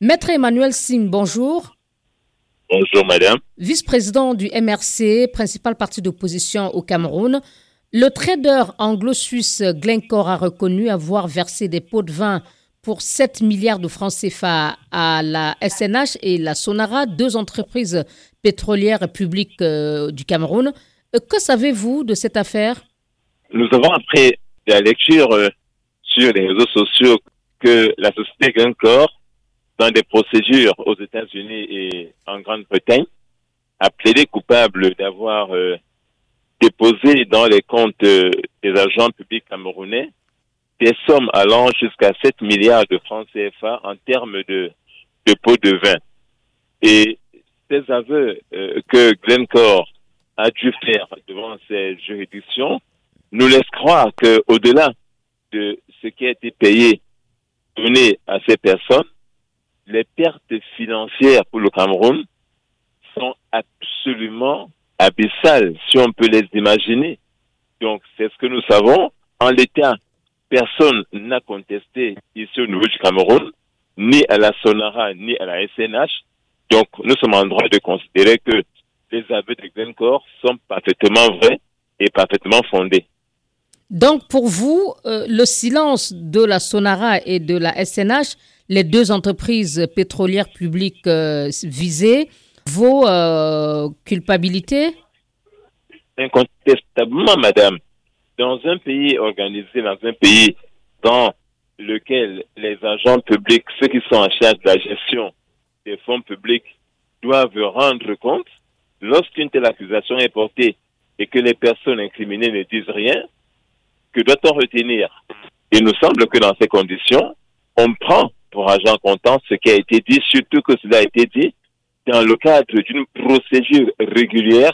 Maître Emmanuel Sim, bonjour. Bonjour, madame. Vice-président du MRC, principal parti d'opposition au Cameroun, le trader anglo-suisse Glencore a reconnu avoir versé des pots de vin pour 7 milliards de francs CFA à la SNH et la Sonara, deux entreprises pétrolières publiques euh, du Cameroun. Euh, que savez-vous de cette affaire? Nous avons appris la lecture euh, sur les réseaux sociaux que la société Glencore, dans des procédures aux États-Unis et en Grande-Bretagne, a plaidé coupable d'avoir déposé dans les comptes des agents publics camerounais des sommes allant jusqu'à 7 milliards de francs CFA en termes de, pots de vin. Et ces aveux euh, que Glencore a dû faire devant ces juridictions nous laissent croire que au-delà de ce qui a été payé, donné à ces personnes, les pertes financières pour le Cameroun sont absolument abyssales, si on peut les imaginer. Donc, c'est ce que nous savons. En l'état, personne n'a contesté ici au niveau du Cameroun, ni à la Sonara, ni à la SNH. Donc, nous sommes en droit de considérer que les aveux de Glencore sont parfaitement vrais et parfaitement fondés. Donc, pour vous, euh, le silence de la Sonara et de la SNH, les deux entreprises pétrolières publiques euh, visées, vaut euh, culpabilité? Incontestablement, madame. Dans un pays organisé, dans un pays dans lequel les agents publics, ceux qui sont en charge de la gestion des fonds publics, doivent rendre compte, lorsqu'une telle accusation est portée et que les personnes incriminées ne disent rien, que doit-on retenir? Il nous semble que dans ces conditions, on prend pour agent comptant ce qui a été dit, surtout que cela a été dit dans le cadre d'une procédure régulière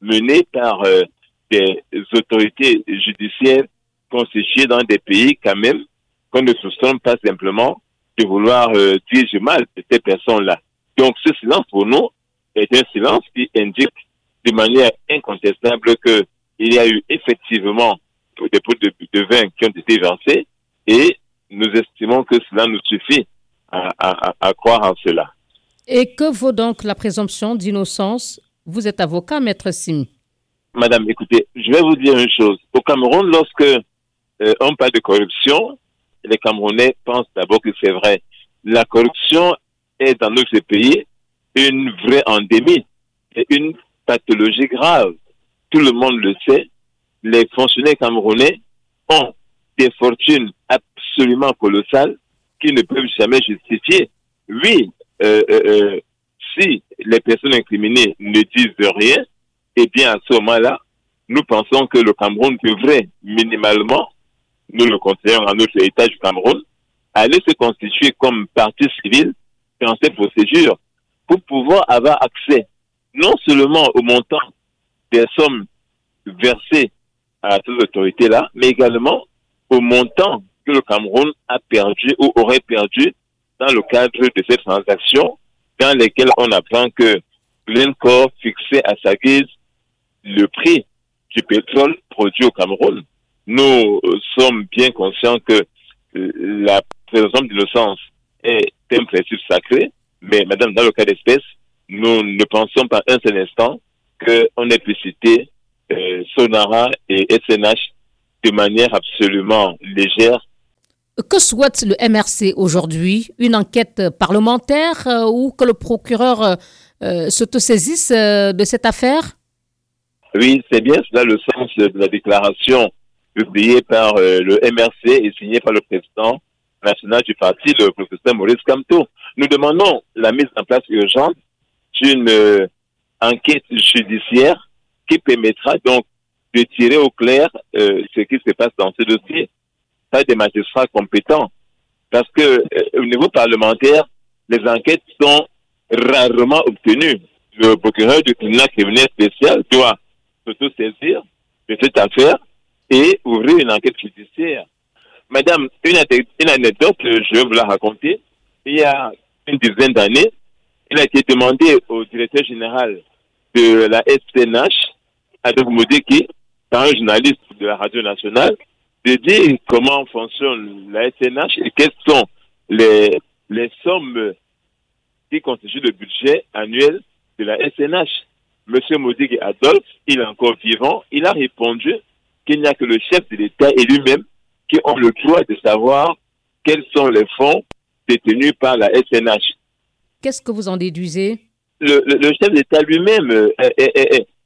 menée par euh, des autorités judiciaires constituées dans des pays quand même qu'on ne soupçonne pas simplement de vouloir euh, dire du mal de ces personnes-là. Donc ce silence pour nous est un silence qui indique de manière incontestable qu'il y a eu effectivement des pots de, de, vin qui ont été versés et nous estimons que cela nous suffit à, à, à croire en cela. Et que vaut donc la présomption d'innocence? Vous êtes avocat, maître Sim. Madame, écoutez, je vais vous dire une chose. Au Cameroun, lorsque euh, on parle de corruption, les Camerounais pensent d'abord que c'est vrai. La corruption est dans notre pays une vraie endémie, et une pathologie grave. Tout le monde le sait. Les fonctionnaires camerounais ont des fortunes absolument colossales qui ne peuvent jamais justifier. Oui, euh, euh, euh si les personnes incriminées ne disent rien, eh bien, à ce moment-là, nous pensons que le Cameroun devrait minimalement, nous le considérons à notre État du Cameroun, aller se constituer comme partie civile dans ces procédures pour pouvoir avoir accès non seulement au montant des sommes versées à ces autorités-là, mais également au montant que le Cameroun a perdu ou aurait perdu dans le cadre de ces transactions dans lesquelles on apprend que Glencore fixait à sa guise le prix du pétrole produit au Cameroun. Nous sommes bien conscients que euh, la présomption d'innocence est un principe sacré, mais madame, dans le cas d'espèce, nous ne pensons pas un seul instant qu'on ait pu citer euh, Sonara et SNH de manière absolument légère. Que souhaite le MRC aujourd'hui? Une enquête parlementaire euh, ou que le procureur euh, s'autosaisisse de cette affaire? Oui, c'est bien cela le sens de la déclaration publiée par euh, le MRC et signée par le président national du parti, le professeur Maurice Camteau. Nous demandons la mise en place urgente d'une euh, enquête judiciaire qui permettra donc de tirer au clair euh, ce qui se passe dans ce dossier pas des magistrats compétents. Parce que au niveau parlementaire, les enquêtes sont rarement obtenues. Le procureur du tribunal criminel spécial doit saisir de cette affaire et ouvrir une enquête judiciaire. Madame, une, anecdote, je vais vous la raconter. Il y a une dizaine d'années, il a été demandé au directeur général de la SNH, Adolphe Moudeki, par un journaliste de la radio nationale, de dire comment fonctionne la SNH et quelles sont les, les sommes qui constitue le budget annuel de la SNH. Monsieur Modig Adolphe, il est encore vivant, il a répondu qu'il n'y a que le chef de l'État et lui-même qui ont le droit de savoir quels sont les fonds détenus par la SNH. Qu'est-ce que vous en déduisez? Le, chef d'État lui-même, euh,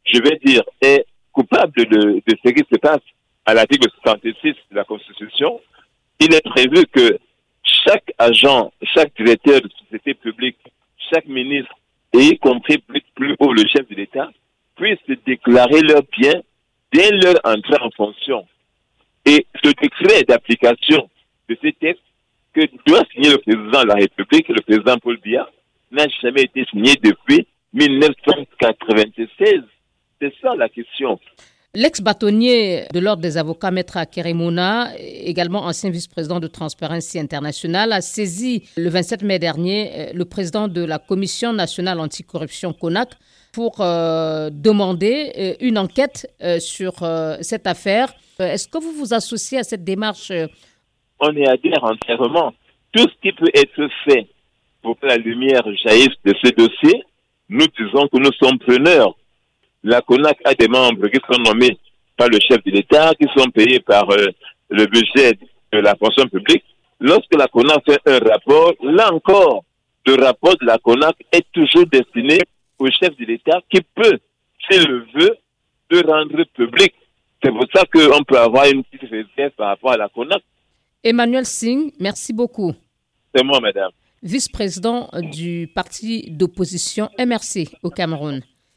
je vais dire, est coupable de, de ce qui se passe à l'article 66 de la Constitution. Il est prévu que chaque agent, chaque directeur de société publique, chaque ministre, et y compris plus, haut le chef de l'État, puissent déclarer leurs biens dès leur entrée en fonction. Et ce décret d'application de ces textes que doit signer le président de la République, le président Paul Biya, n'a jamais été signé depuis 1996. C'est ça la question. L'ex-bâtonnier de l'Ordre des avocats, Maître Akerimona, également ancien vice-président de Transparency International, a saisi le 27 mai dernier euh, le président de la Commission nationale anticorruption CONAC pour euh, demander euh, une enquête sur cette affaire. Est-ce que vous vous associez à cette démarche On y adhère entièrement. Tout ce qui peut être fait pour que la lumière jaillisse de ce dossier, nous disons que nous sommes preneurs la CONAC a des membres qui sont nommés par le chef de l'État, qui sont payés par euh, le budget de la fonction publique. Lorsque la CONAC fait un rapport, là encore, le rapport de la CONAC est toujours destiné au chef de l'État qui peut, s'il le veut, de rendre public. C'est pour ça qu'on peut avoir une petite réserve par rapport à la CONAC. Emmanuel Singh, merci beaucoup. C'est moi, madame. Vice-président du parti d'opposition MRC au Cameroun.